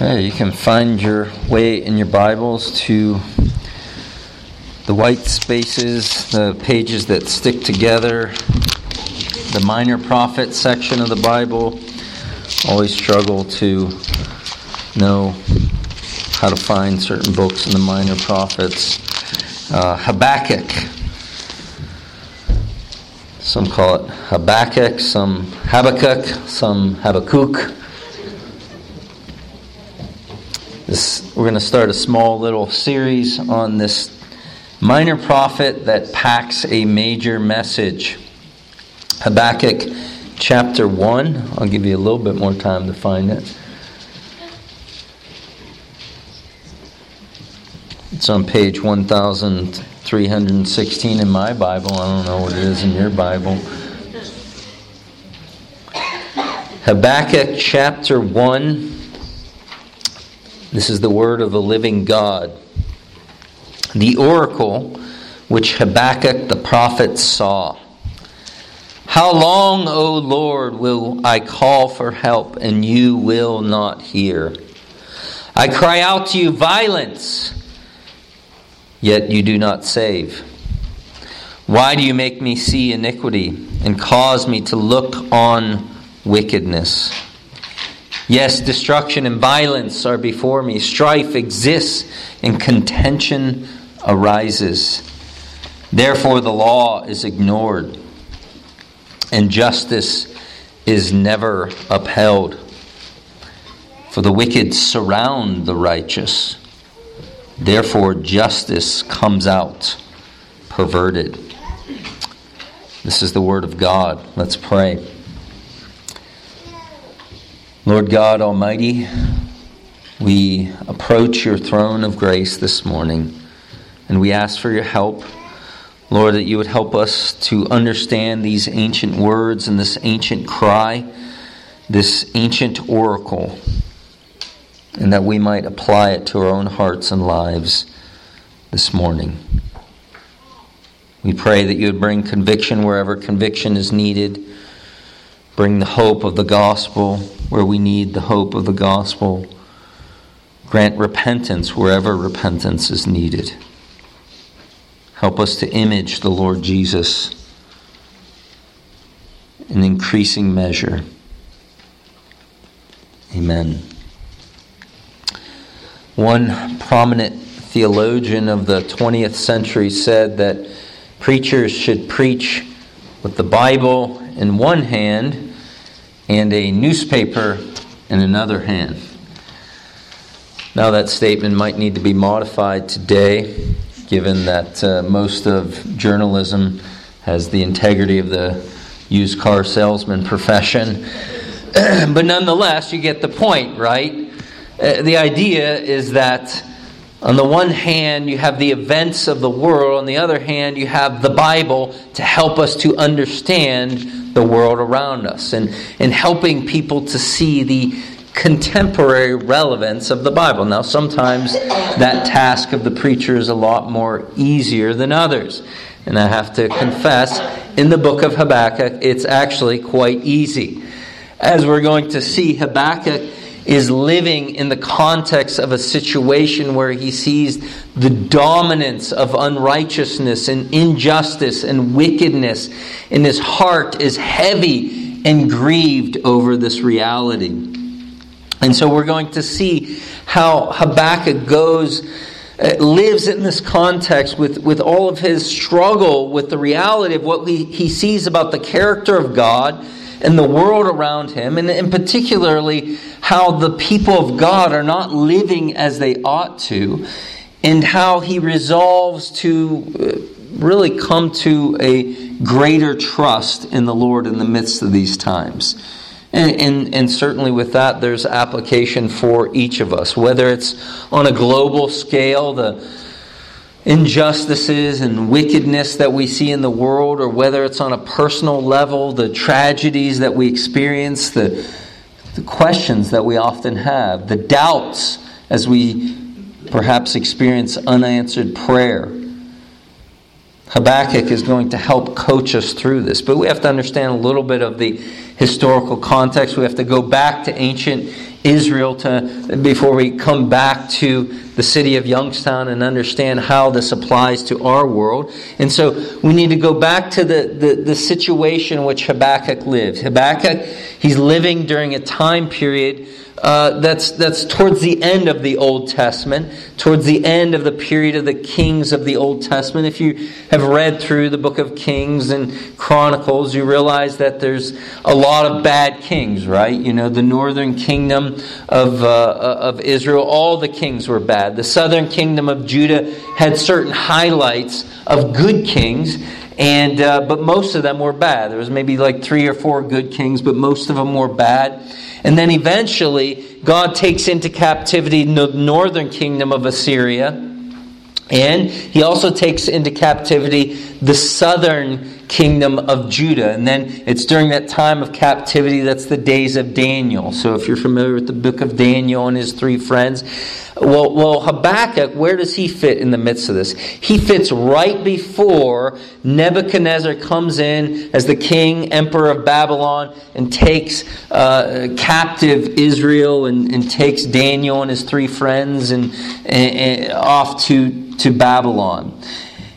You can find your way in your Bibles to the white spaces, the pages that stick together, the minor prophet section of the Bible. Always struggle to know how to find certain books in the minor prophets. Uh, Habakkuk. Some call it Habakkuk, some Habakkuk, some Habakkuk. This, we're going to start a small little series on this minor prophet that packs a major message. Habakkuk chapter 1. I'll give you a little bit more time to find it. It's on page 1316 in my Bible. I don't know what it is in your Bible. Habakkuk chapter 1 this is the word of the living God. The oracle which Habakkuk the prophet saw. How long, O Lord, will I call for help and you will not hear? I cry out to you, violence, yet you do not save. Why do you make me see iniquity and cause me to look on wickedness? Yes, destruction and violence are before me. Strife exists and contention arises. Therefore, the law is ignored and justice is never upheld. For the wicked surround the righteous. Therefore, justice comes out perverted. This is the word of God. Let's pray. Lord God Almighty, we approach your throne of grace this morning and we ask for your help. Lord, that you would help us to understand these ancient words and this ancient cry, this ancient oracle, and that we might apply it to our own hearts and lives this morning. We pray that you would bring conviction wherever conviction is needed Bring the hope of the gospel where we need the hope of the gospel. Grant repentance wherever repentance is needed. Help us to image the Lord Jesus in increasing measure. Amen. One prominent theologian of the 20th century said that preachers should preach with the Bible in one hand and a newspaper in another hand. Now, that statement might need to be modified today, given that uh, most of journalism has the integrity of the used car salesman profession. but nonetheless, you get the point, right? Uh, the idea is that on the one hand, you have the events of the world, on the other hand, you have the Bible to help us to understand the world around us and, and helping people to see the contemporary relevance of the Bible. Now, sometimes that task of the preacher is a lot more easier than others. And I have to confess, in the book of Habakkuk, it's actually quite easy. As we're going to see, Habakkuk is living in the context of a situation where he sees the dominance of unrighteousness and injustice and wickedness, and his heart is heavy and grieved over this reality. And so we're going to see how Habakkuk goes. Uh, lives in this context with, with all of his struggle with the reality of what he, he sees about the character of God and the world around him, and, and particularly how the people of God are not living as they ought to, and how he resolves to uh, really come to a greater trust in the Lord in the midst of these times. And, and, and, certainly with that, there's application for each of us, whether it's on a global scale, the injustices and wickedness that we see in the world, or whether it's on a personal level, the tragedies that we experience, the, the questions that we often have, the doubts as we perhaps experience unanswered prayer. Habakkuk is going to help coach us through this, but we have to understand a little bit of the historical context. We have to go back to ancient Israel to before we come back to the city of Youngstown and understand how this applies to our world. And so we need to go back to the, the, the situation in which Habakkuk lived. Habakkuk, he's living during a time period uh, that's, that's towards the end of the Old Testament, towards the end of the period of the kings of the Old Testament. If you have read through the book of Kings and Chronicles, you realize that there's a lot of bad kings, right? You know, the northern kingdom of, uh, of Israel, all the kings were bad. The southern kingdom of Judah had certain highlights of good kings. And, uh, but most of them were bad. There was maybe like three or four good kings, but most of them were bad. And then eventually, God takes into captivity the northern kingdom of Assyria. And he also takes into captivity the southern kingdom of Judah. And then it's during that time of captivity that's the days of Daniel. So if you're familiar with the book of Daniel and his three friends, well, well, Habakkuk, where does he fit in the midst of this? He fits right before Nebuchadnezzar comes in as the king, emperor of Babylon, and takes uh, captive Israel and, and, takes Daniel and his three friends and, and, and off to, to Babylon.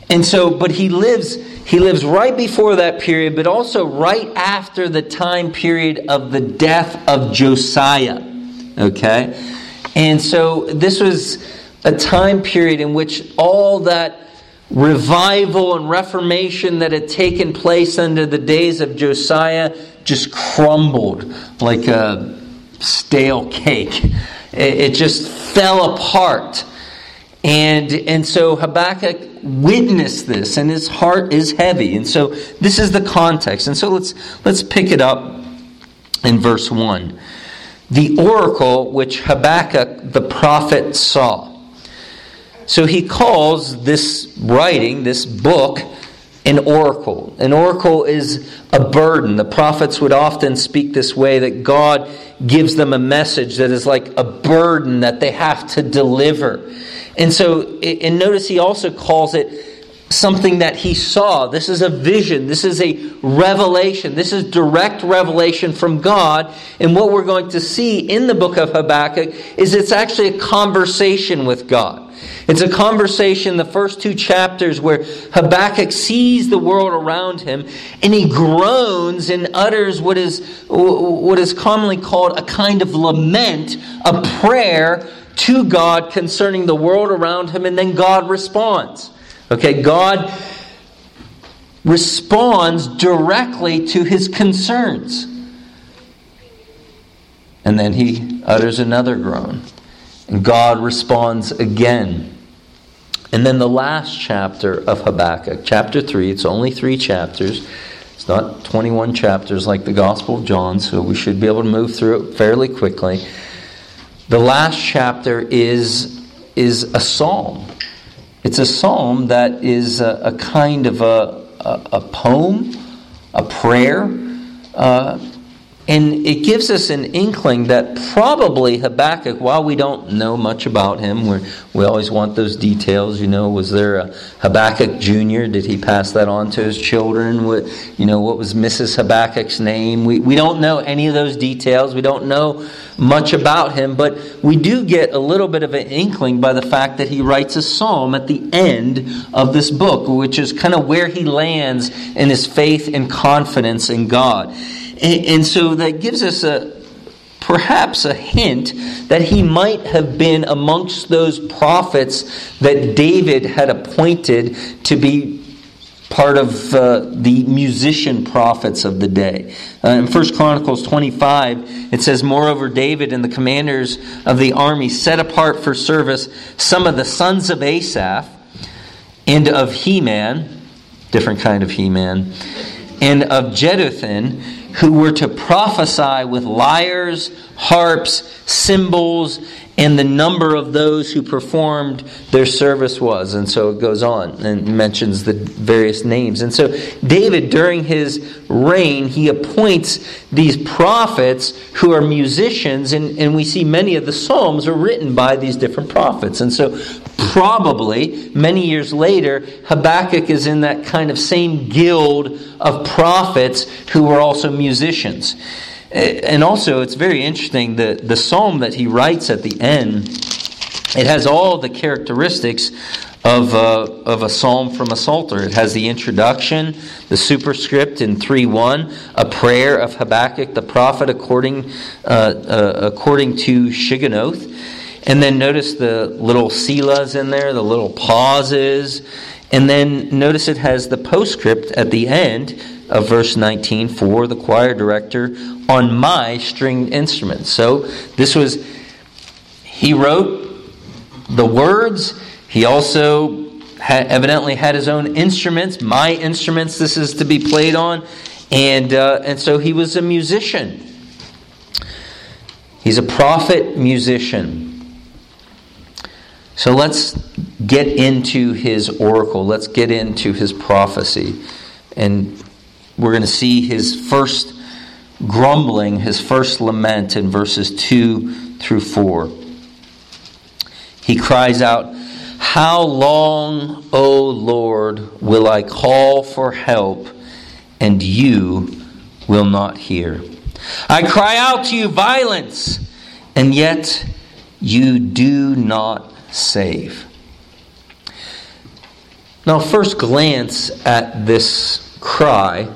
And so, but he lives he lives right before that period, but also right after the time period of the death of Josiah. Okay? And so this was a time period in which all that revival and reformation that had taken place under the days of Josiah just crumbled like a stale cake. It just fell apart. And, and so Habakkuk witnessed this, and his heart is heavy. And so this is the context. And so let's, let's pick it up in verse 1. The oracle which Habakkuk the prophet saw. So he calls this writing, this book, an oracle. An oracle is a burden. The prophets would often speak this way that God gives them a message that is like a burden that they have to deliver. And so, and notice he also calls it something that he saw. This is a vision. This is a revelation. This is direct revelation from God. And what we're going to see in the book of Habakkuk is it's actually a conversation with God. It's a conversation, the first two chapters, where Habakkuk sees the world around him and he groans and utters what is, what is commonly called a kind of lament, a prayer to God concerning the world around him, and then God responds. Okay, God responds directly to his concerns. And then he utters another groan. And God responds again. And then the last chapter of Habakkuk, chapter 3, it's only three chapters. It's not 21 chapters like the Gospel of John, so we should be able to move through it fairly quickly. The last chapter is, is a psalm. It's a psalm that is a, a kind of a, a, a, poem, a prayer. Uh, and it gives us an inkling that probably Habakkuk, while we don't know much about him, we we always want those details. You know, was there a Habakkuk Jr.? Did he pass that on to his children? What, you know, what was Mrs. Habakkuk's name? We, we don't know any of those details. We don't know much about him, but we do get a little bit of an inkling by the fact that he writes a psalm at the end of this book, which is kind of where he lands in his faith and confidence in God. And, and so that gives us a perhaps a hint that he might have been amongst those prophets that David had appointed to be part of uh, the musician prophets of the day. Uh, in 1 Chronicles 25, it says, Moreover, David and the commanders of the army set apart for service some of the sons of Asaph and of Heman, different kind of Heman, and of Jeduthun, who were to prophesy with lyres, harps, cymbals, and the number of those who performed their service was. And so it goes on and mentions the various names. And so David, during his reign, he appoints these prophets who are musicians, and, and we see many of the Psalms are written by these different prophets. And so probably many years later, Habakkuk is in that kind of same guild of prophets who were also musicians. And also, it's very interesting the, the psalm that he writes at the end, it has all the characteristics of a, of a psalm from a psalter. It has the introduction, the superscript in 3 1, a prayer of Habakkuk the prophet according, uh, uh, according to Shigionoth. And then notice the little selahs in there, the little pauses. And then notice it has the postscript at the end of verse 19 for the choir director on my stringed instrument. So this was, he wrote the words he also evidently had his own instruments, my instruments, this is to be played on. And, uh, and so he was a musician. He's a prophet musician. So let's get into his oracle. Let's get into his prophecy. And we're going to see his first grumbling, his first lament in verses 2 through 4. He cries out, how long, O Lord, will I call for help, and you will not hear? I cry out to you violence, and yet you do not save. Now, first glance at this cry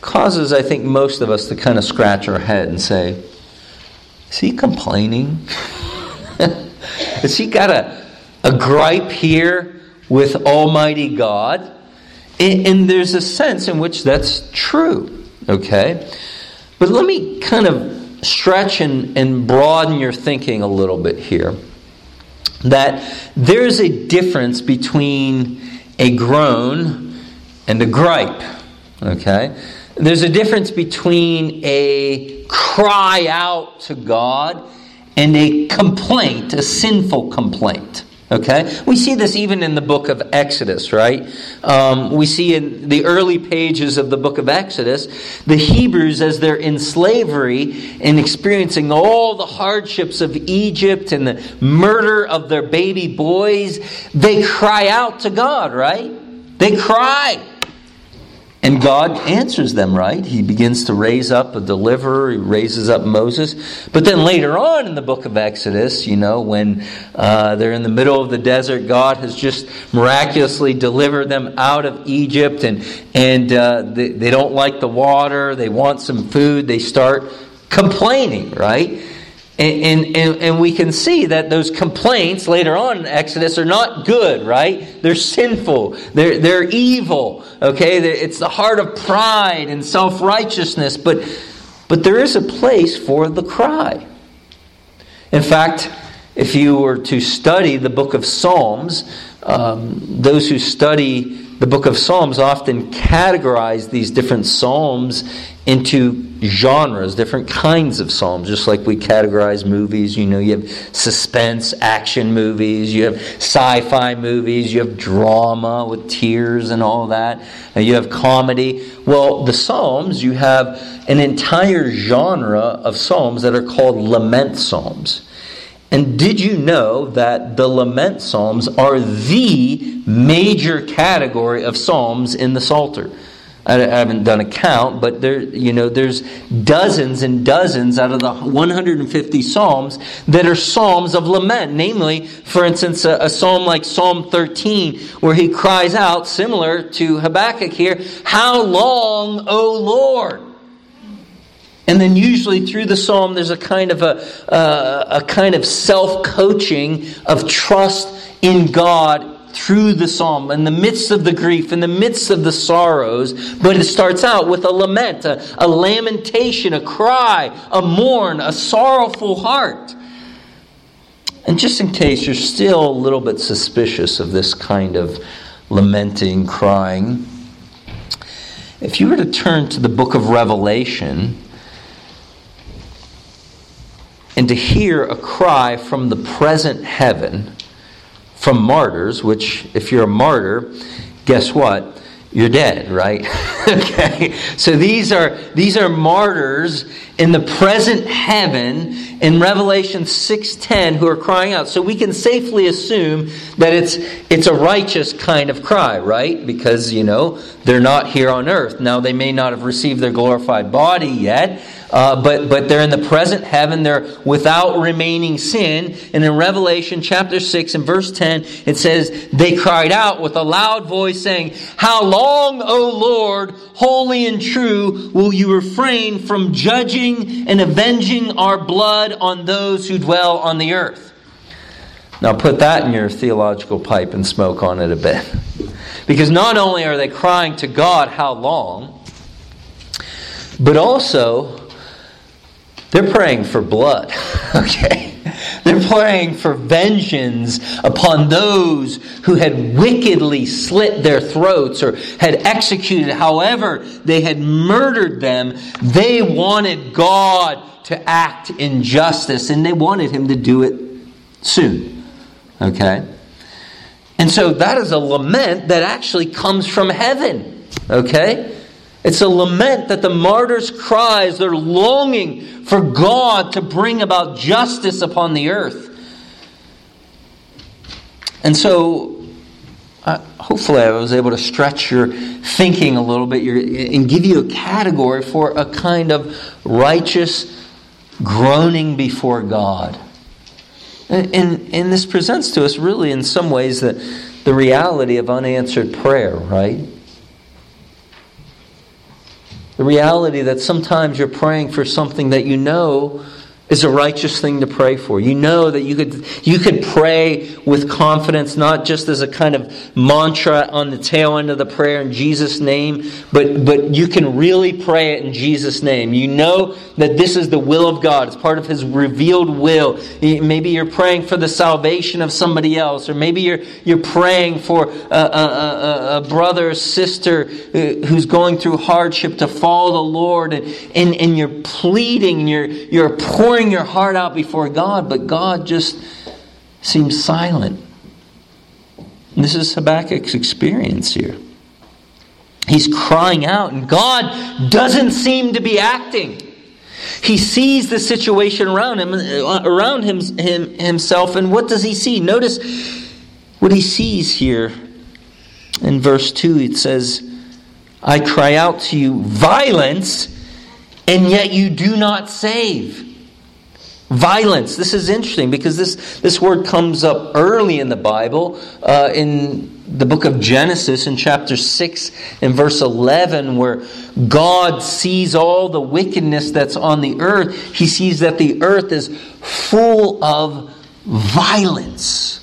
causes, I think, most of us to kind of scratch our head and say, Is he complaining? Has he got a, a gripe here with Almighty God? And, and there's a sense in which that's true, okay? But let me kind of stretch and, and broaden your thinking a little bit here. That there's a difference between a groan and a gripe, okay? There's a difference between a cry out to God and a complaint, a sinful complaint. Okay? We see this even in the book of Exodus, right? Um, we see in the early pages of the book of Exodus, the Hebrews, as they're in slavery and experiencing all the hardships of Egypt and the murder of their baby boys, they cry out to God, right? They cry. And God answers them, right? He begins to raise up a deliverer, he raises up Moses. But then later on in the book of Exodus, you know, when uh, they're in the middle of the desert, God has just miraculously delivered them out of Egypt, and, and uh, they, they don't like the water, they want some food, they start complaining, right? And, and, and, we can see that those complaints later on in Exodus are not good, right? They're sinful. They're, they're evil, okay? It's the heart of pride and self righteousness, but, but there is a place for the cry. In fact, if you were to study the book of Psalms, um, those who study the book of Psalms often categorize these different psalms into genres, different kinds of psalms, just like we categorize movies. You know, you have suspense action movies, you have sci fi movies, you have drama with tears and all that, and you have comedy. Well, the psalms, you have an entire genre of psalms that are called lament psalms. And did you know that the lament psalms are the major category of psalms in the Psalter? I haven't done a count, but there, you know, there's dozens and dozens out of the 150 psalms that are psalms of lament. Namely, for instance, a, a psalm like Psalm 13, where he cries out, similar to Habakkuk here, "How long, O Lord?" And then usually through the psalm, there's a kind of a, uh, a kind of self-coaching of trust in God through the psalm, in the midst of the grief, in the midst of the sorrows. But it starts out with a lament, a, a lamentation, a cry, a mourn, a sorrowful heart. And just in case you're still a little bit suspicious of this kind of lamenting, crying, if you were to turn to the book of Revelation, and to hear a cry from the present heaven from martyrs, which, if you're a martyr, guess what? You're dead, right? okay. So these are these are martyrs in the present heaven in Revelation 6:10 who are crying out. So we can safely assume that it's it's a righteous kind of cry, right? Because, you know, they're not here on earth. Now, they may not have received their glorified body yet, uh, but, but they're in the present heaven. They're without remaining sin. And in Revelation chapter 6 and verse 10, it says, They cried out with a loud voice, saying, How long, O Lord, holy and true, will you refrain from judging and avenging our blood on those who dwell on the earth? Now, put that in your theological pipe and smoke on it a bit. Because not only are they crying to God, How long? but also they're praying for blood, okay? They're praying for vengeance upon those who had wickedly slit their throats or had executed, however, they had murdered them. They wanted God to act in justice and they wanted Him to do it soon, okay? And so that is a lament that actually comes from heaven, okay? It's a lament that the martyrs' cries, they're longing for God to bring about justice upon the earth. And so, uh, hopefully, I was able to stretch your thinking a little bit your, and give you a category for a kind of righteous groaning before God. And, and, and this presents to us, really, in some ways, the, the reality of unanswered prayer, right? The reality that sometimes you're praying for something that you know is a righteous thing to pray for. You know that you could, you could pray with confidence, not just as a kind of mantra on the tail end of the prayer in Jesus' name, but, but you can really pray it in Jesus' name. You know that this is the will of God. It's part of His revealed will. Maybe you're praying for the salvation of somebody else, or maybe you're, you're praying for a, a, a, a brother or sister uh, who's going through hardship to follow the Lord, and, and, and you're pleading, you're, you're pouring pouring your heart out before God, but God just seems silent. And this is Habakkuk's experience here. He's crying out, and God doesn't seem to be acting. He sees the situation around him, around him, him himself, and what does he see? Notice what he sees here in verse 2. It says, I cry out to you, violence, and yet you do not save. Violence. This is interesting because this, this word comes up early in the Bible, uh, in the book of Genesis, in chapter 6, in verse 11, where God sees all the wickedness that's on the earth. He sees that the earth is full of violence.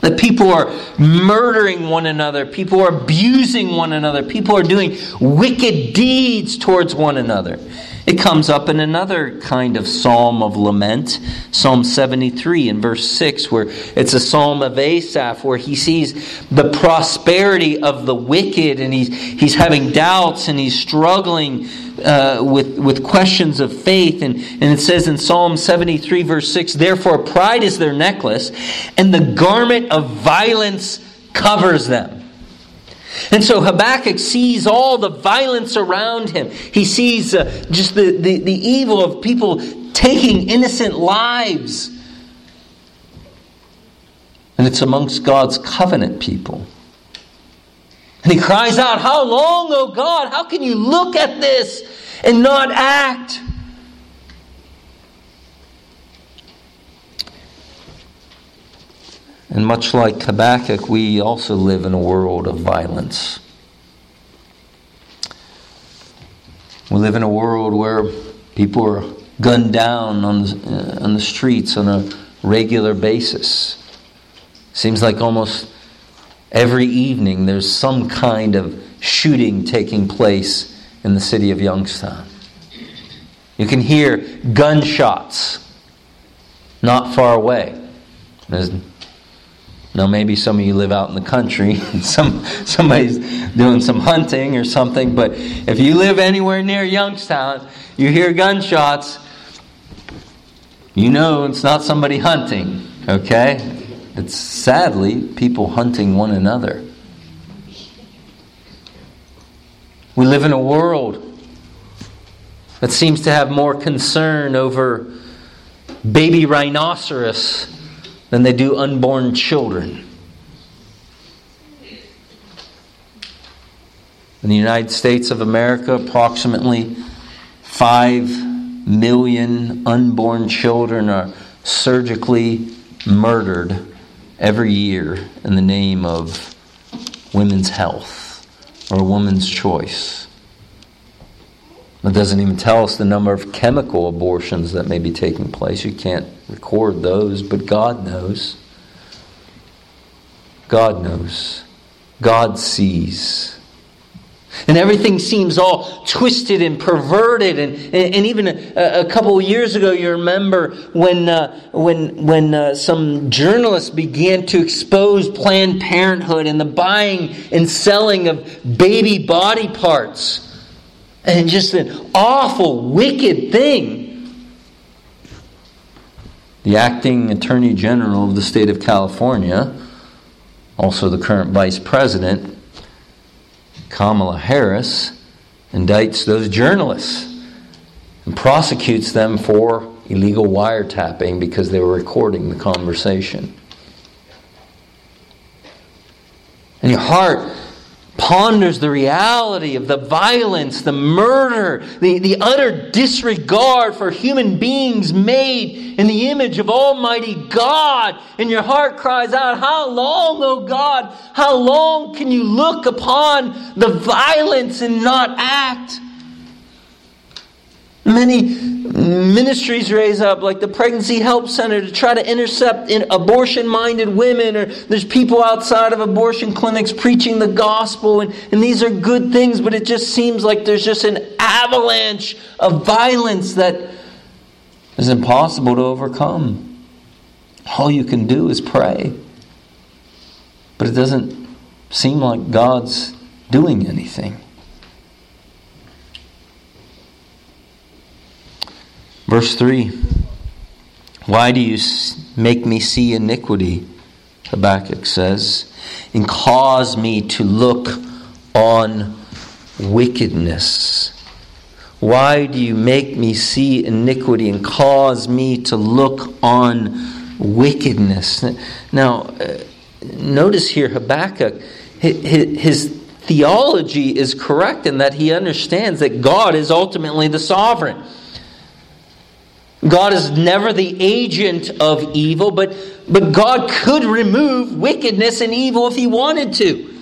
That people are murdering one another, people are abusing one another, people are doing wicked deeds towards one another. It comes up in another kind of psalm of lament, Psalm 73 in verse 6, where it's a psalm of Asaph, where he sees the prosperity of the wicked and he's, he's having doubts and he's struggling uh, with, with questions of faith. And, and it says in Psalm 73, verse 6, Therefore pride is their necklace, and the garment of violence covers them. And so Habakkuk sees all the violence around him. He sees uh, just the, the, the evil of people taking innocent lives. And it's amongst God's covenant people. And he cries out, How long, O God? How can you look at this and not act? And much like Habakkuk, we also live in a world of violence. We live in a world where people are gunned down on the, uh, on the streets on a regular basis. Seems like almost every evening there's some kind of shooting taking place in the city of Youngstown. You can hear gunshots not far away. There's now, maybe some of you live out in the country, some somebody's doing some hunting or something. But if you live anywhere near Youngstown, you hear gunshots. You know it's not somebody hunting. Okay, it's sadly people hunting one another. We live in a world that seems to have more concern over baby rhinoceros than they do unborn children. In the United States of America, approximately 5 million unborn children are surgically murdered every year in the name of women's health or woman's choice. It doesn't even tell us the number of chemical abortions that may be taking place. You can't record those, but God knows. God knows. God sees. And everything seems all twisted and perverted. And, and, and even a, a, couple years ago, you remember when, uh, when, when uh, some journalists began to expose Planned Parenthood and the buying and selling of baby body parts. And just an awful, wicked thing. The acting Attorney General of the state of California, also the current Vice President, Kamala Harris indicts those journalists and prosecutes them for illegal wiretapping because they were recording the conversation. And your heart ponders the reality of the violence, the murder, the, the utter disregard for human beings made in the image of Almighty God. And your heart cries out, How long, O oh God? How long can you look upon the violence and not act? Many ministries raise up, like the Pregnancy Help Center, to try to intercept abortion minded women, or there's people outside of abortion clinics preaching the gospel, and, and these are good things, but it just seems like there's just an avalanche of violence that is impossible to overcome. All you can do is pray. But it doesn't seem like God's doing anything. Verse 3 Why do you make me see iniquity? Habakkuk says, and cause me to look on wickedness. Why do you make me see iniquity and cause me to look on wickedness? Now, uh, notice here Habakkuk, his theology is correct in that he understands that God is ultimately the sovereign. God is never the agent of evil, but, but God could remove wickedness and evil if he wanted to.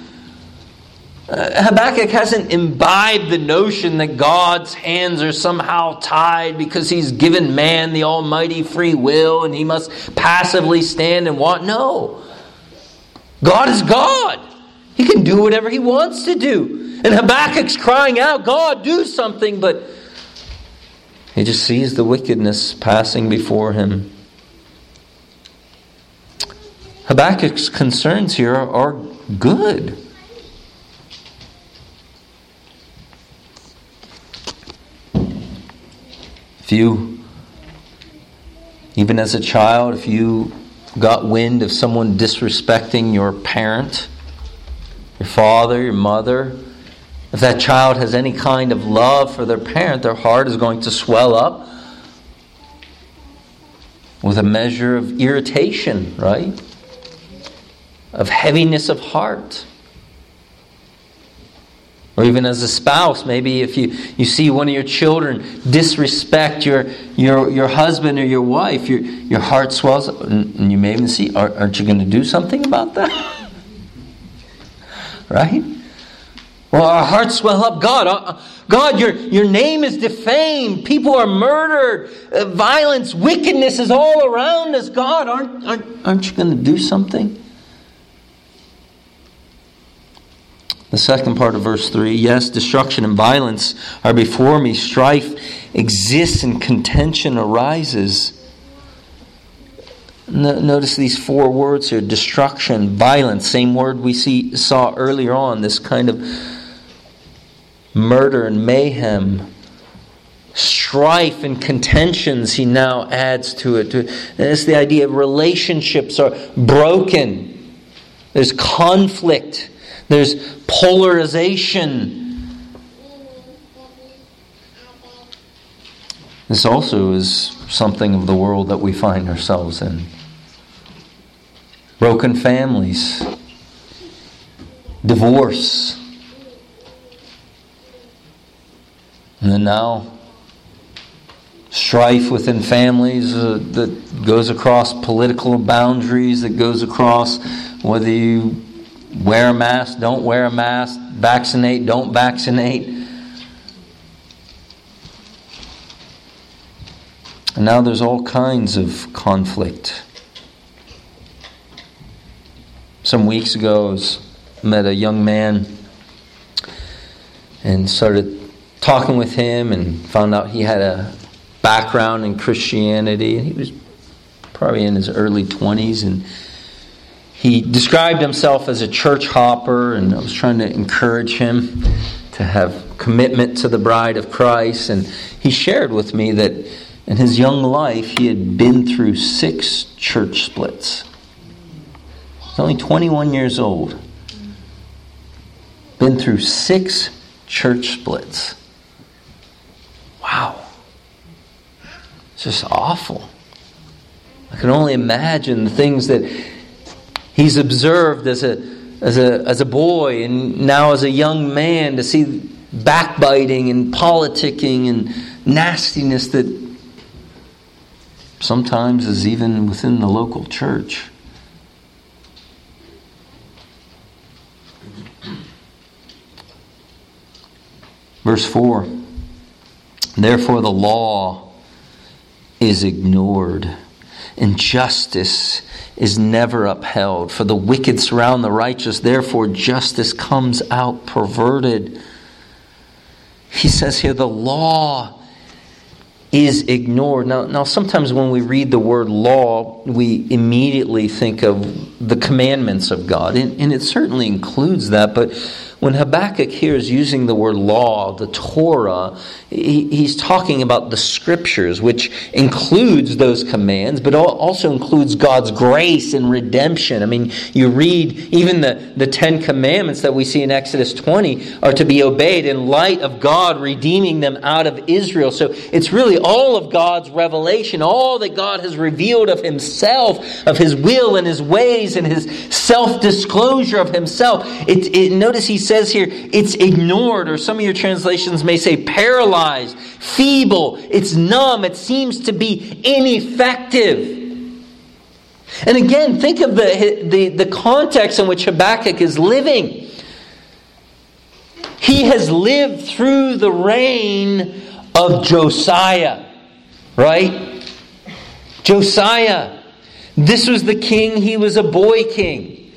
Uh, Habakkuk hasn't imbibed the notion that God's hands are somehow tied because he's given man the almighty free will and he must passively stand and want. No. God is God. He can do whatever he wants to do. And Habakkuk's crying out, God, do something, but he just sees the wickedness passing before him. Habakkuk's concerns here are good. If you, even as a child, if you got wind of someone disrespecting your parent, your father, your mother, if that child has any kind of love for their parent, their heart is going to swell up with a measure of irritation, right? Of heaviness of heart. Or even as a spouse, maybe if you, you see one of your children disrespect your, your, your husband or your wife, your, your heart swells up, and, and you may even see, aren't you going to do something about that? right? Well, our hearts swell up. God, uh, God, your, your name is defamed. People are murdered. Uh, violence, wickedness is all around us. God, aren't, aren't, aren't you going to do something? The second part of verse 3 yes, destruction and violence are before me. Strife exists and contention arises. Notice these four words here destruction, violence, same word we see, saw earlier on, this kind of murder and mayhem, strife and contentions, he now adds to it. And it's the idea of relationships are broken, there's conflict, there's polarization. This also is something of the world that we find ourselves in. Broken families, divorce, And then now, strife within families uh, that goes across political boundaries, that goes across whether you wear a mask, don't wear a mask, vaccinate, don't vaccinate. And now there's all kinds of conflict. Some weeks ago, I met a young man and started talking with him and found out he had a background in Christianity. He was probably in his early 20s and he described himself as a church hopper, and I was trying to encourage him to have commitment to the bride of Christ. And he shared with me that in his young life, he had been through six church splits. He's only 21 years old. Been through six church splits. Wow. Just awful. I can only imagine the things that he's observed as a, as a, as a boy and now as a young man to see backbiting and politicking and nastiness that sometimes is even within the local church. Verse 4 Therefore, the law is ignored, and justice is never upheld. For the wicked surround the righteous, therefore, justice comes out perverted. He says here, the law is ignored. Now, now, sometimes when we read the word law, we immediately think of the commandments of God, and, and it certainly includes that, but when Habakkuk here is using the word law, the Torah, he, he's talking about the scriptures, which includes those commands, but also includes God's grace and redemption. I mean, you read even the, the Ten Commandments that we see in Exodus 20 are to be obeyed in light of God redeeming them out of Israel. So it's really all of God's revelation, all that God has revealed of Himself, of His will and His ways and His self disclosure of Himself. It, it, notice He says, says here, it's ignored, or some of your translations may say paralyzed, feeble, it's numb, it seems to be ineffective. And again, think of the, the, the context in which Habakkuk is living. He has lived through the reign of Josiah, right? Josiah. This was the king, he was a boy king.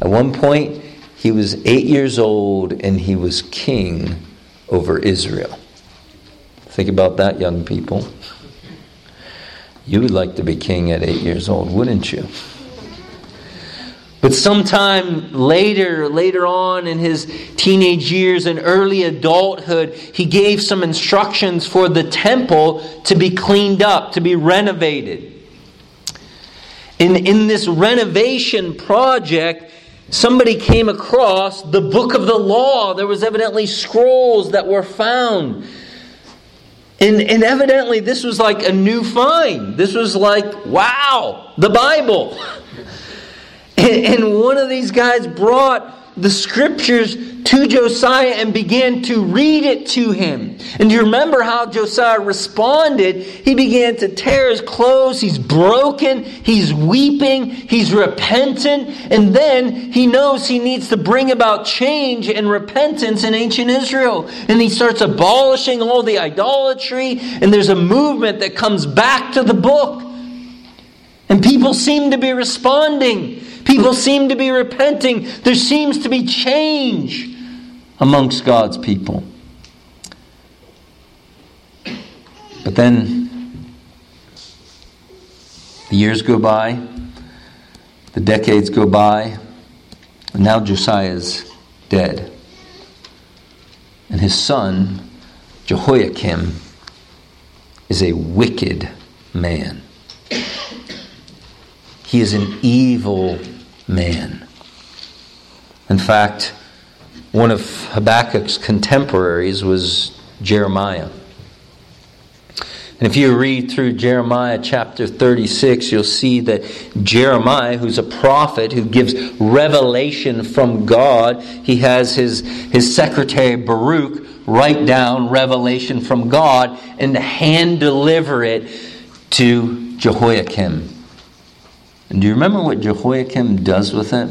At one point, he was eight years old and he was king over Israel. Think about that, young people. You would like to be king at eight years old, wouldn't you? But sometime later, later on in his teenage years and early adulthood, he gave some instructions for the temple to be cleaned up, to be renovated. In, in this renovation project, somebody came across the book of the law. There was evidently scrolls that were found. And, and evidently, this was like a new find. This was like, wow, the Bible. and, and one of these guys brought the scriptures to Josiah and began to read it to him. And do you remember how Josiah responded? He began to tear his clothes. He's broken. He's weeping. He's repentant. And then he knows he needs to bring about change and repentance in ancient Israel. And he starts abolishing all the idolatry. And there's a movement that comes back to the book. And people seem to be responding. People seem to be repenting. There seems to be change amongst God's people. But then the years go by, the decades go by, and now Josiah is dead. And his son, Jehoiakim, is a wicked man. He is an evil man. In fact, one of Habakkuk's contemporaries was Jeremiah. And if you read through Jeremiah chapter 36, you'll see that Jeremiah, who's a prophet who gives revelation from God, he has his, his secretary Baruch write down revelation from God and hand deliver it to Jehoiakim. And do you remember what Jehoiakim does with it?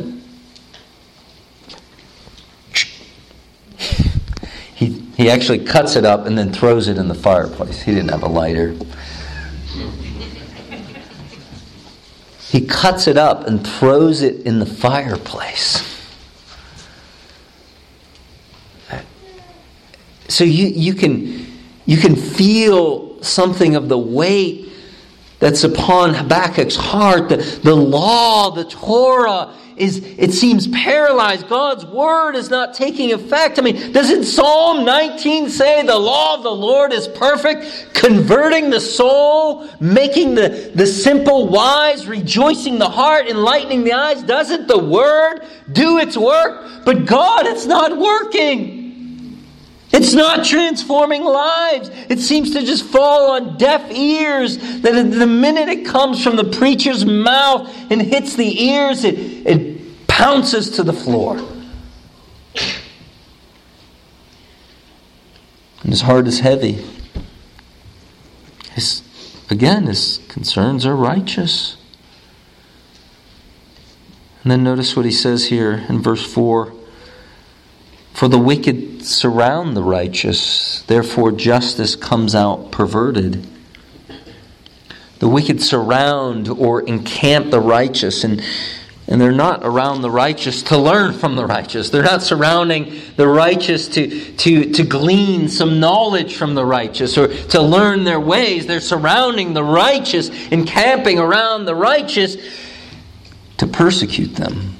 He, he actually cuts it up and then throws it in the fireplace. He didn't have a lighter. He cuts it up and throws it in the fireplace. So you, you, can, you can feel something of the weight that's upon Habakkuk's heart. The, the law, the Torah, is it seems paralyzed. God's word is not taking effect. I mean, doesn't Psalm 19 say the law of the Lord is perfect, converting the soul, making the, the simple wise, rejoicing the heart, enlightening the eyes? Doesn't the word do its work? But God, it's not working. It's not transforming lives. It seems to just fall on deaf ears. That the minute it comes from the preacher's mouth and hits the ears, it, it pounces to the floor. And his heart is heavy. His, again, his concerns are righteous. And then notice what he says here in verse 4 For the wicked surround the righteous, therefore justice comes out perverted. The wicked surround or encamp the righteous, and, and they're not around the righteous to learn from the righteous. They're not surrounding the righteous to, to, to glean some knowledge from the righteous or to learn their ways. They're surrounding the righteous, encamping around the righteous to persecute them,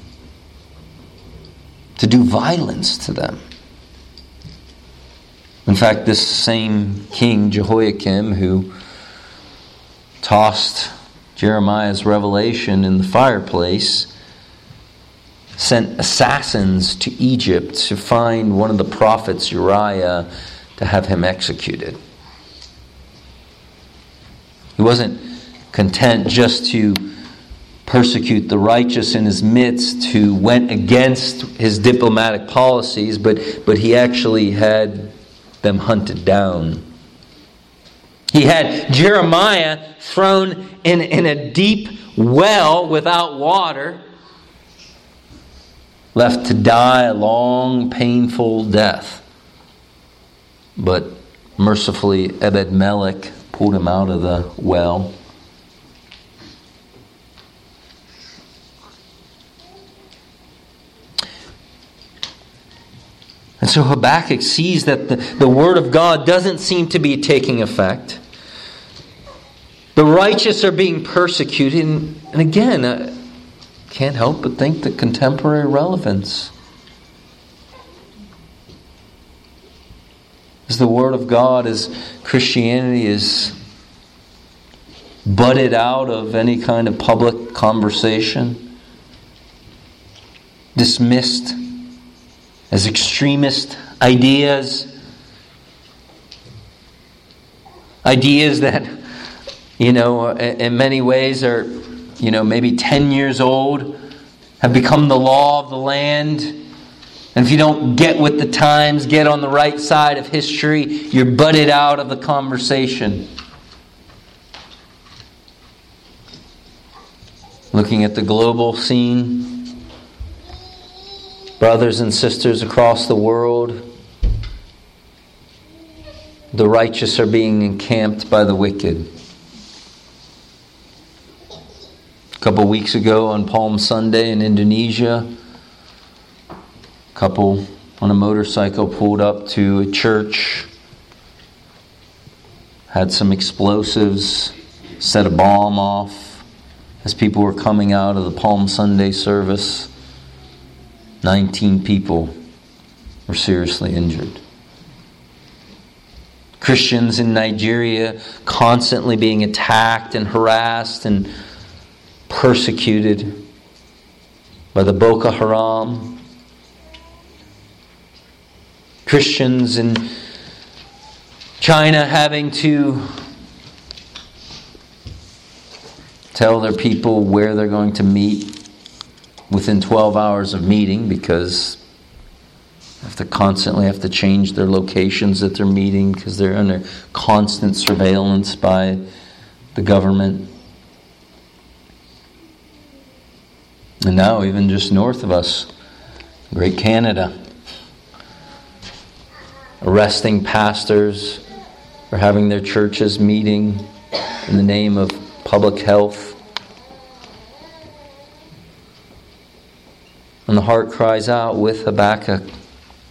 to do violence to them. In fact, this same king, Jehoiakim, who tossed Jeremiah's revelation in the fireplace, sent assassins to Egypt to find one of the prophets, Uriah, to have him executed. He wasn't content just to persecute the righteous in his midst who went against his diplomatic policies, but, but he actually had them hunted down. He had Jeremiah thrown in, in a deep well without water, left to die a long, painful death. But mercifully, Ebed Melech pulled him out of the well. And so Habakkuk sees that the, the Word of God doesn't seem to be taking effect. The righteous are being persecuted. And, and again, I can't help but think the contemporary relevance. As the Word of God, as Christianity is butted out of any kind of public conversation, dismissed as extremist ideas, ideas that, you know, in many ways are, you know, maybe 10 years old, have become the law of the land. And if you don't get with the times, get on the right side of history, you're butted out of the conversation. Looking at the global scene, brothers and sisters across the world, the righteous are being encamped by the wicked. A couple weeks ago on Palm Sunday in Indonesia, a couple on a motorcycle pulled up to a church, had some explosives, set a bomb off as people were coming out of the Palm Sunday service. 19 people were seriously injured. Christians in Nigeria constantly being attacked and harassed and persecuted by the Boko Haram. Christians in China having to tell their people where they're going to meet within 12 hours of meeting because they have to constantly have to change their locations that they're meeting because they're under constant surveillance by the government. And now, even just north of us, Great Canada, arresting pastors for having their churches meeting in the name of public health. And the heart cries out with Habakkuk,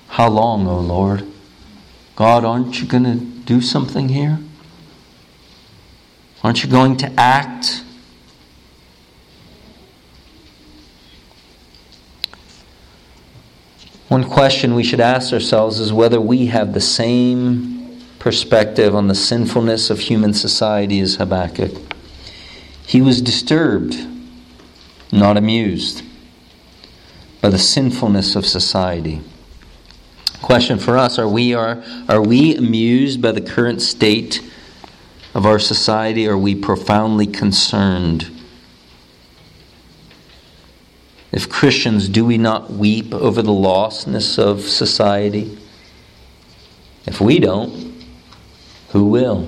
How long, O Lord? God, aren't you going to do something here? Aren't you going to act? One question we should ask ourselves is whether we have the same perspective on the sinfulness of human society as Habakkuk. He was disturbed, not amused, by the sinfulness of society. Question for us are we, are, are we amused by the current state of our society? Are we profoundly concerned? If Christians, do we not weep over the lostness of society? If we don't, who will?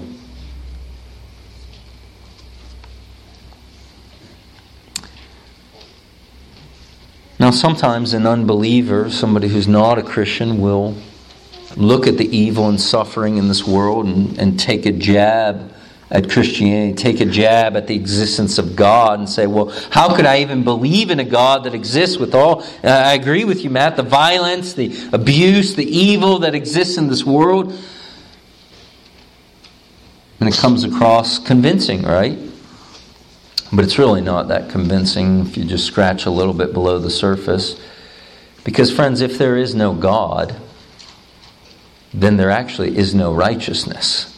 Now, sometimes an unbeliever, somebody who's not a Christian, will look at the evil and suffering in this world and, and take a jab at Christianity, take a jab at the existence of God and say, well, how could I even believe in a God that exists with all? I agree with you, Matt. The violence, the abuse, the evil that exists in this world. And it comes across convincing, right? But it's really not that convincing if you just scratch a little bit below the surface. Because, friends, if there is no God, then there actually is no righteousness.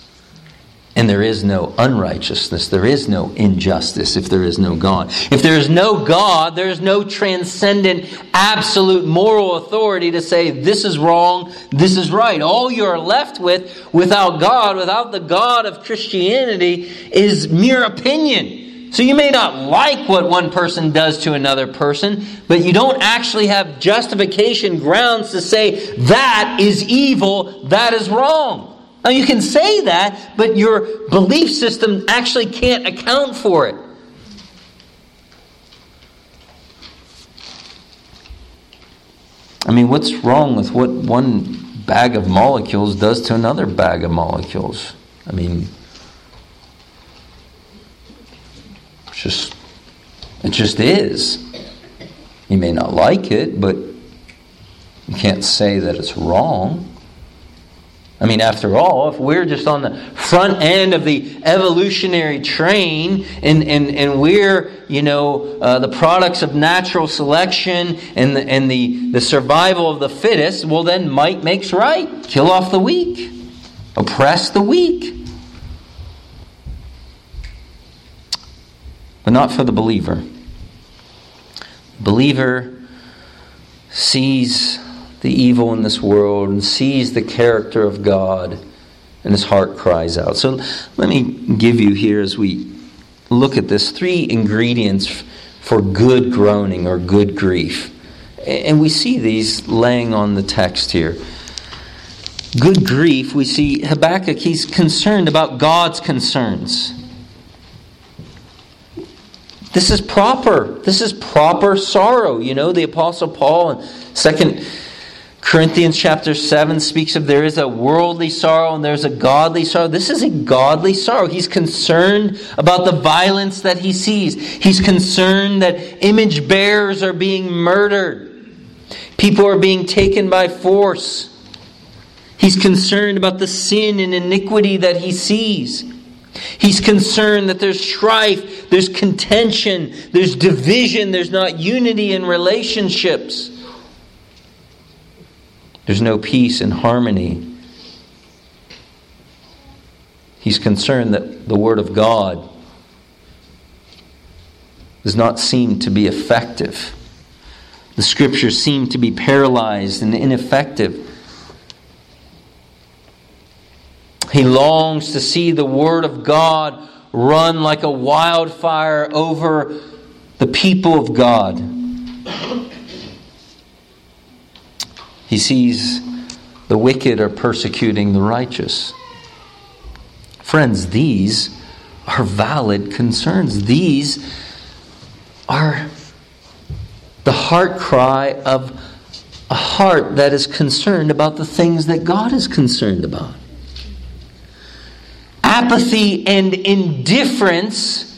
And there is no unrighteousness. There is no injustice if there is no God. If there is no God, there is no transcendent, absolute moral authority to say this is wrong, this is right. All you're left with without God, without the God of Christianity, is mere opinion. So you may not like what one person does to another person, but you don't actually have justification grounds to say that is evil, that is wrong. Now you can say that, but your belief system actually can't account for it. I mean, what's wrong with what one bag of molecules does to another bag of molecules? I mean, just it just is. You may not like it, but you can't say that it's wrong. I mean, after all, if we're just on the front end of the evolutionary train and, and, and we're, you know, uh, the products of natural selection and, the, and the, the survival of the fittest, well, then might makes right. Kill off the weak, oppress the weak. But not for the believer. Believer sees the evil in this world and sees the character of God, and his heart cries out. So let me give you here as we look at this three ingredients for good groaning or good grief. And we see these laying on the text here. Good grief, we see Habakkuk, he's concerned about God's concerns. This is proper. This is proper sorrow. You know, the Apostle Paul in Second Corinthians chapter 7 speaks of there is a worldly sorrow and there's a godly sorrow. This is a godly sorrow. He's concerned about the violence that he sees. He's concerned that image bearers are being murdered. People are being taken by force. He's concerned about the sin and iniquity that he sees. He's concerned that there's strife, there's contention, there's division, there's not unity in relationships. There's no peace and harmony. He's concerned that the Word of God does not seem to be effective. The Scriptures seem to be paralyzed and ineffective. He longs to see the Word of God run like a wildfire over the people of God. He sees the wicked are persecuting the righteous. Friends, these are valid concerns. These are the heart cry of a heart that is concerned about the things that God is concerned about. Apathy and indifference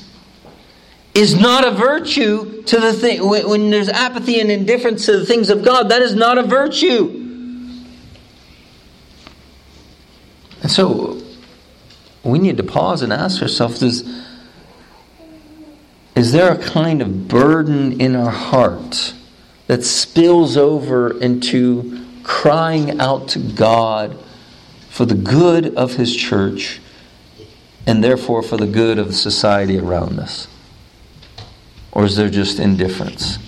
is not a virtue to the thing. When there's apathy and indifference to the things of God, that is not a virtue. And so we need to pause and ask ourselves is, is there a kind of burden in our heart that spills over into crying out to God for the good of His church and therefore for the good of the society around us? Or is there just indifference?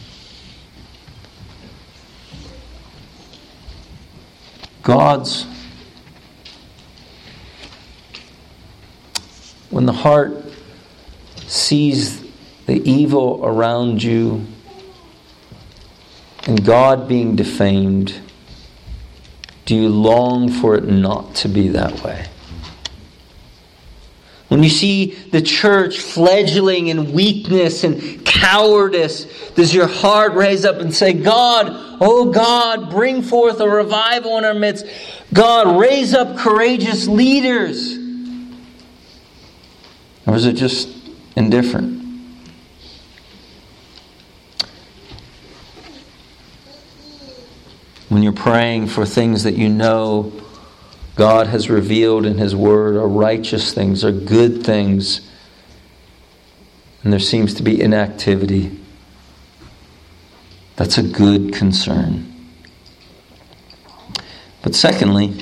God's When the heart sees the evil around you and God being defamed, do you long for it not to be that way? When you see the church fledgling in weakness and cowardice, does your heart raise up and say, God, oh God, bring forth a revival in our midst? God, raise up courageous leaders. Or is it just indifferent? When you're praying for things that you know God has revealed in His Word are righteous things, are good things, and there seems to be inactivity, that's a good concern. But secondly,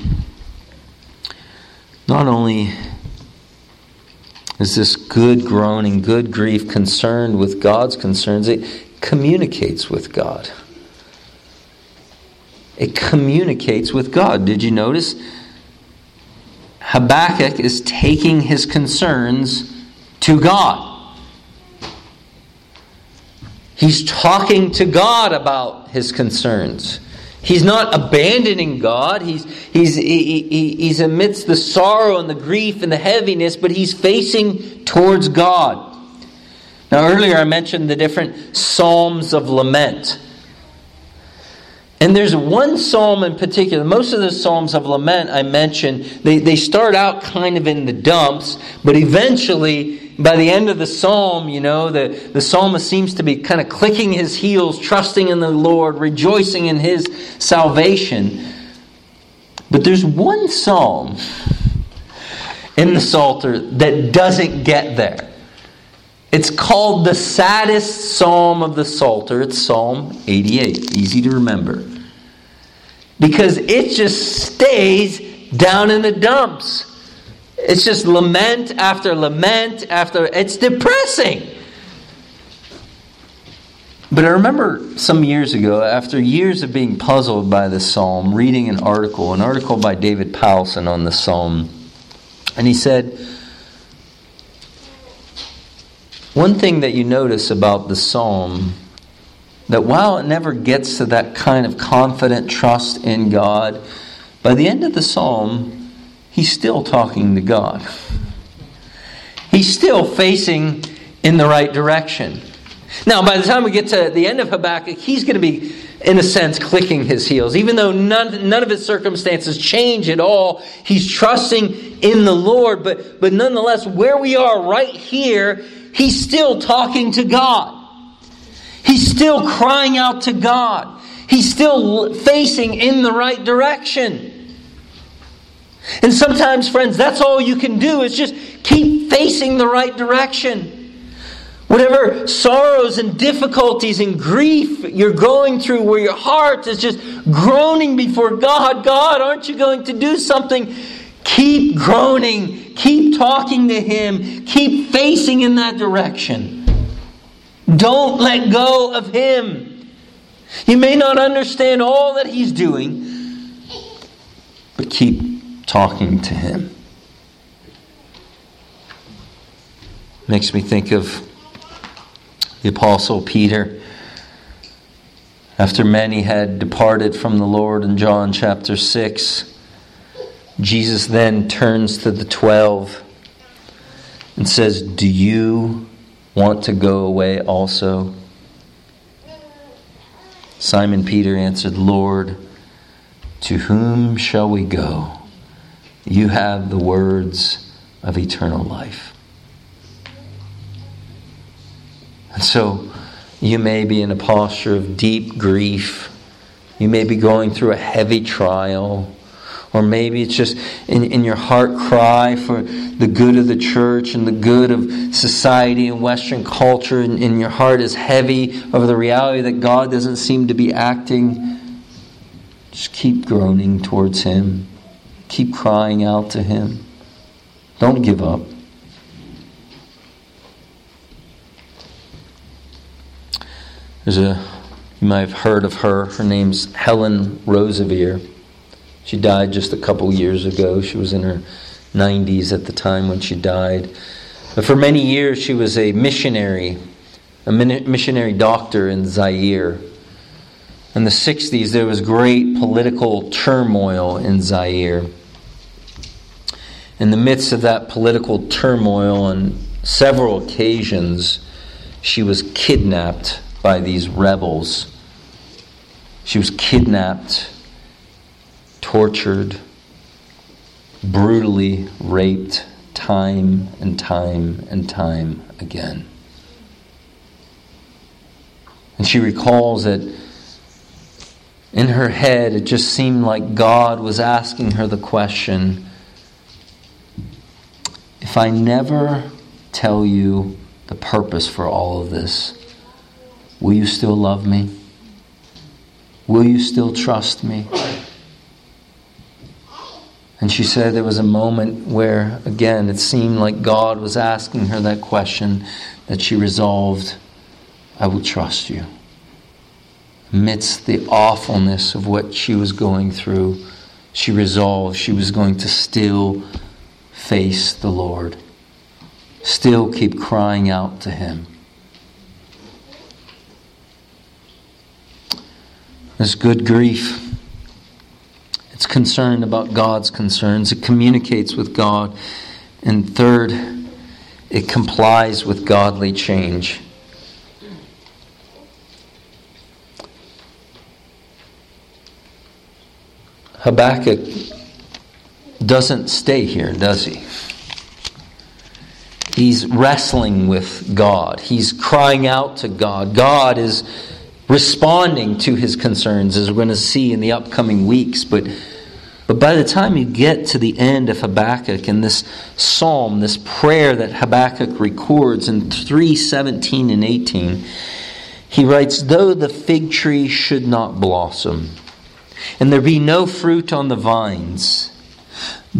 not only is this good groaning, good grief concerned with God's concerns? It communicates with God. It communicates with God. Did you notice? Habakkuk is taking his concerns to God. He's talking to God about his concerns. He's not abandoning God. He's, he's, he, he, he's amidst the sorrow and the grief and the heaviness, but he's facing towards God. Now, earlier I mentioned the different psalms of lament. And there's one psalm in particular. Most of the psalms of lament I mentioned, they, they start out kind of in the dumps, but eventually by the end of the psalm, you know, the, the psalmist seems to be kind of clicking his heels, trusting in the Lord, rejoicing in his salvation. But there's one psalm in the Psalter that doesn't get there. It's called the saddest psalm of the Psalter. It's Psalm 88. Easy to remember. Because it just stays down in the dumps. It's just lament after lament after. It's depressing. But I remember some years ago, after years of being puzzled by the psalm, reading an article, an article by David Powlison on the psalm. And he said, One thing that you notice about the psalm, that while it never gets to that kind of confident trust in God, by the end of the psalm, he's still talking to God. He's still facing in the right direction. Now, by the time we get to the end of Habakkuk, he's going to be, in a sense, clicking his heels. Even though none, none of his circumstances change at all, he's trusting in the Lord. But, but nonetheless, where we are right here, he's still talking to God. He's still crying out to God. He's still facing in the right direction. And sometimes, friends, that's all you can do is just keep facing the right direction. Whatever sorrows and difficulties and grief you're going through, where your heart is just groaning before God, God, aren't you going to do something? Keep groaning, keep talking to Him, keep facing in that direction. Don't let go of Him. You may not understand all that He's doing, but keep talking to him. Makes me think of the Apostle Peter. After many had departed from the Lord in John chapter 6, Jesus then turns to the twelve and says, Do you want to go away also? Simon Peter answered, Lord, to whom shall we go? You have the words of eternal life. And so, you may be in a posture of deep grief. You may be going through a heavy trial. Or maybe it's just in, in your heart cry for the good of the church and the good of society and Western culture, and, and your heart is heavy over the reality that God doesn't seem to be acting. Just keep groaning towards Him, keep crying out to Him. Don't give up. There's a, you might have heard of her. Her name's Helen Roseveare. She died just a couple years ago. She was in her 90s at the time when she died. But for many years, she was a missionary, a missionary doctor in Zaire. In the 60s, there was great political turmoil in Zaire. In the midst of that political turmoil, on several occasions, she was kidnapped by these rebels. She was kidnapped, tortured, brutally raped time and time and time again. And she recalls that in her head, it just seemed like God was asking her the question if I never tell you the purpose for all of this, Will you still love me? Will you still trust me? And she said there was a moment where, again, it seemed like God was asking her that question that she resolved, I will trust you. Amidst the awfulness of what she was going through, she resolved she was going to still face the Lord, still keep crying out to Him. There's good grief. It's concerned about God's concerns. It communicates with God. And third, it complies with godly change. Habakkuk doesn't stay here, does he? He's wrestling with God. He's crying out to God. God is responding to his concerns, as we're going to see in the upcoming weeks. But, but by the time you get to the end of Habakkuk and this psalm, this prayer that Habakkuk records in 317 and 18, he writes, Though the fig tree should not blossom, and there be no fruit on the vines,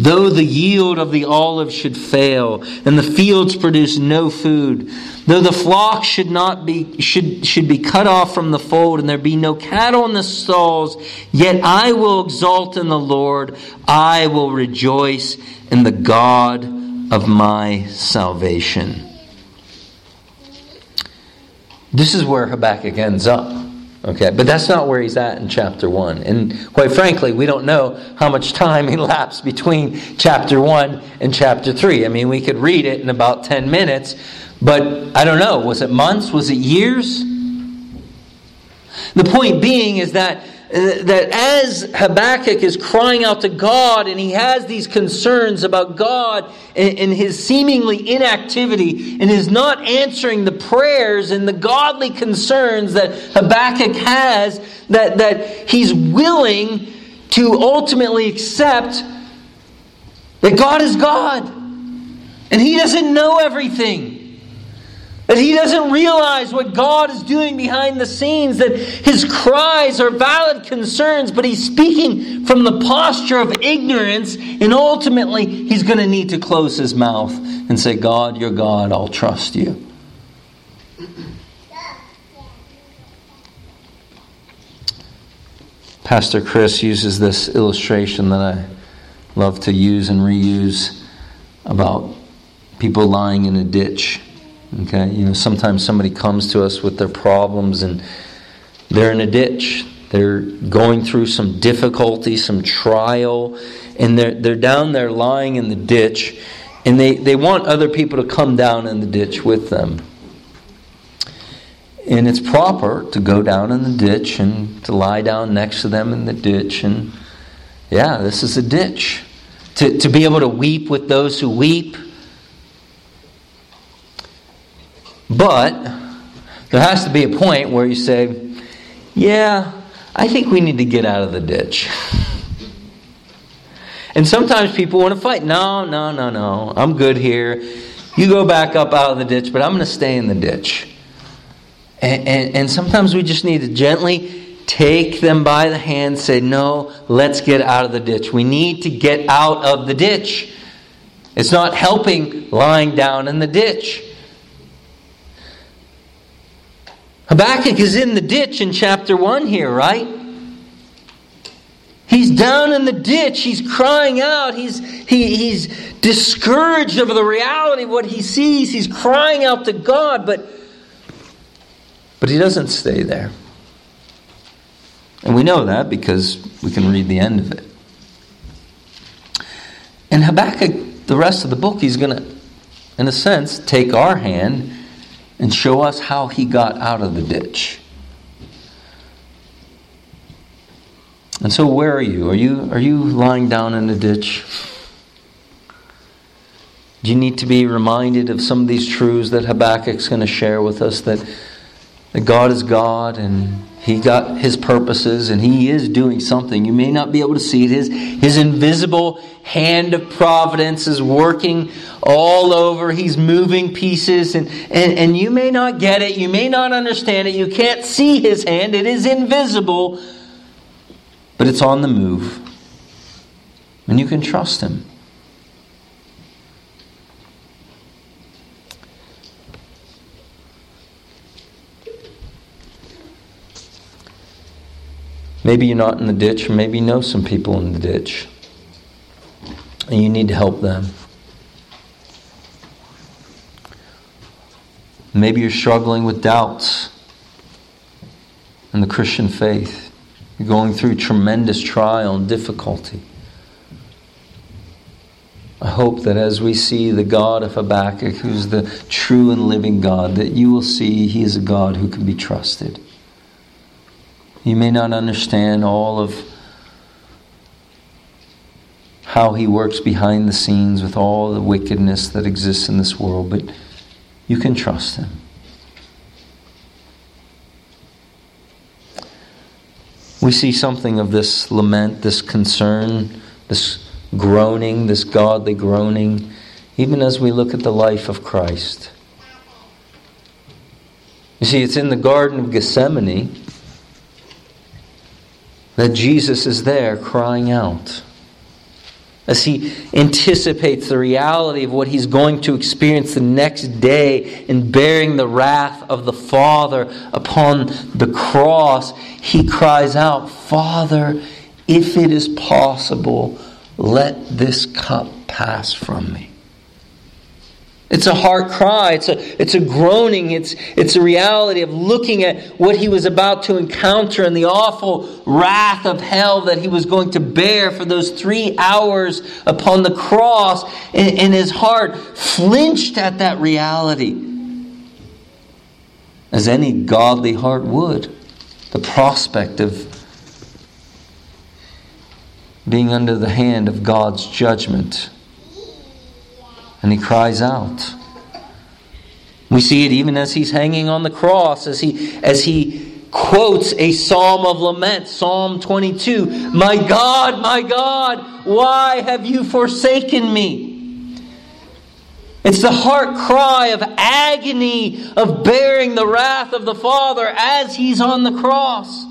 Though the yield of the olive should fail, and the fields produce no food, though the flock should not be should should be cut off from the fold, and there be no cattle in the stalls, yet I will exult in the Lord, I will rejoice in the God of my salvation. This is where Habakkuk ends up. Okay, but that's not where he's at in chapter 1. And quite frankly, we don't know how much time elapsed between chapter 1 and chapter 3. I mean, we could read it in about 10 minutes, but I don't know. Was it months? Was it years? The point being is that Uh, that as Habakkuk is crying out to God and he has these concerns about God and, and, his seemingly inactivity and his not answering the prayers and the godly concerns that Habakkuk has, that, that he's willing to ultimately accept that God is God and he doesn't know everything. That he doesn't realize what God is doing behind the scenes, that his cries are valid concerns, but he's speaking from the posture of ignorance, and ultimately he's going to need to close his mouth and say, God, you're God, I'll trust you. Pastor Chris uses this illustration that I love to use and reuse about people lying in a ditch Okay, you know, sometimes somebody comes to us with their problems and They're in a ditch. They're going through some difficulty, some trial, and they're, they're down there lying in the ditch, and they, they want other people to come down in the ditch with them. And it's proper to go down in the ditch and to lie down next to them in the ditch. And yeah, this is a ditch. To, to be able to weep with those who weep. But there has to be a point where you say, yeah, I think we need to get out of the ditch. And sometimes people want to fight. No, no, no, no. I'm good here. You go back up out of the ditch, but I'm going to stay in the ditch. And, and, and, sometimes we just need to gently take them by the hand, say, No, let's get out of the ditch. We need to get out of the ditch. It's not helping lying down in the ditch. Habakkuk is in the ditch in chapter 1 here, right? He's down in the ditch. He's crying out. He's, he, he's discouraged over the reality of what he sees. He's crying out to God, but but he doesn't stay there. And we know that because we can read the end of it. And Habakkuk, the rest of the book, he's going to, in a sense, take our hand and show us how he got out of the ditch. And so, where are you? Are you, are you lying down in a ditch? Do you need to be reminded of some of these truths that Habakkuk's going to share with us that that God is God and He got His purposes and He is doing something. You may not be able to see it. His, his invisible hand of providence is working all over. He's moving pieces and, and, and you may not get it. You may not understand it. You can't see His hand. It is invisible, but it's on the move. And you can trust Him. Maybe you're not in the ditch, or maybe you know some people in the ditch, and you need to help them. Maybe you're struggling with doubts in the Christian faith. You're going through tremendous trial and difficulty. I hope that as we see the God of Habakkuk, who's the true and living God, that you will see he is a God who can be trusted. You may not understand all of how he works behind the scenes with all the wickedness that exists in this world, but you can trust him. We see something of this lament, this concern, this groaning, this godly groaning, even as we look at the life of Christ. You see, it's in the Garden of Gethsemane that Jesus is there crying out. As he anticipates the reality of what he's going to experience the next day in bearing the wrath of the Father upon the cross, he cries out, Father, if it is possible, let this cup pass from me. It's a heart cry. It's a, it's a groaning. It's, it's a reality of looking at what he was about to encounter and the awful wrath of hell that he was going to bear for those three hours upon the cross. And, and his heart flinched at that reality, as any godly heart would. The prospect of being under the hand of God's judgment and he cries out. We see it even as he's hanging on the cross, as he, as he quotes a psalm of lament, Psalm 22 My God, my God, why have you forsaken me? It's the heart cry of agony of bearing the wrath of the Father as he's on the cross.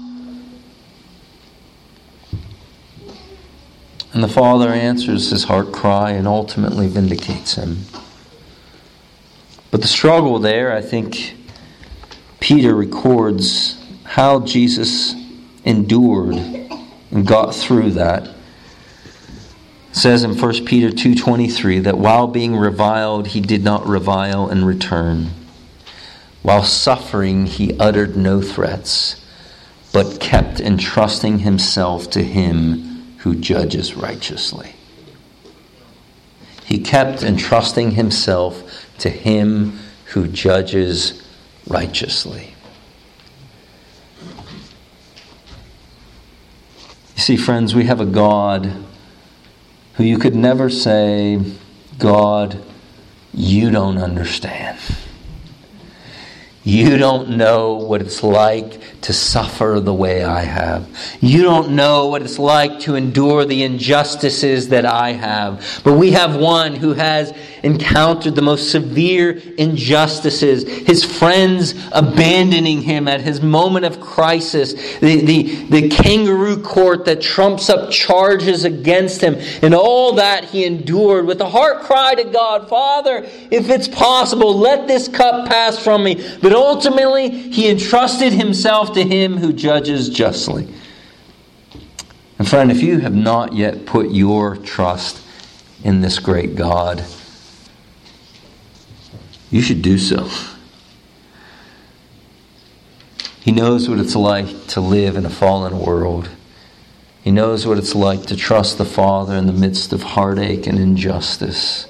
And the Father answers his heart cry and ultimately vindicates him. But the struggle there, I think Peter records how Jesus endured and got through that. It says in 1 Peter 2:23 that while being reviled he did not revile in return. While suffering he uttered no threats, but kept entrusting himself to him who judges righteously. He kept entrusting himself to him who judges righteously. You see, friends, we have a God who you could never say, God, you don't understand. You don't know what it's like to suffer the way I have. You don't know what it's like to endure the injustices that I have. But we have one who has encountered the most severe injustices, his friends abandoning him at his moment of crisis, the, the, the kangaroo court that trumps up charges against him, and all that he endured with a heart cry to God, Father, if it's possible, let this cup pass from me. But ultimately, he entrusted himself to him who judges justly. And friend, if you have not yet put your trust in this great God, you should do so. He knows what it's like to live in a fallen world. He knows what it's like to trust the Father in the midst of heartache and injustice.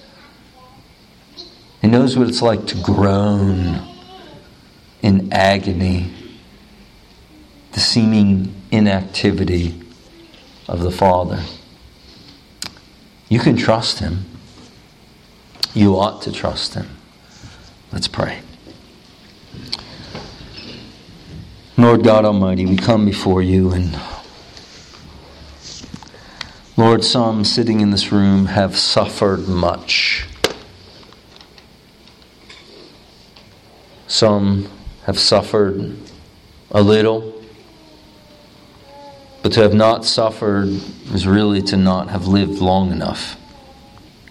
He knows what it's like to groan in agony, the seeming inactivity of the Father. You can trust Him. You ought to trust Him. Let's pray. Lord God Almighty, we come before you and Lord, some sitting in this room have suffered much. Some have suffered a little. But to have not suffered is really to not have lived long enough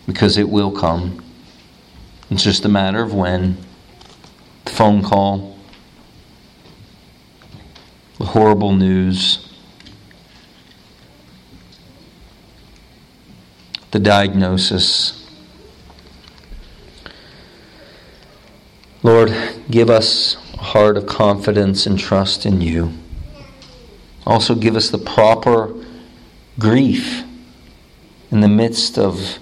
because it will come. It's just a matter of when. The phone call, the horrible news, the diagnosis. Lord, give us a heart of confidence and trust in you. Also, give us the proper grief in the midst of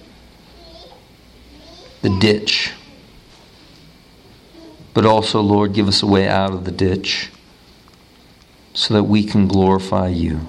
the ditch. But also, Lord, give us a way out of the ditch so that we can glorify you.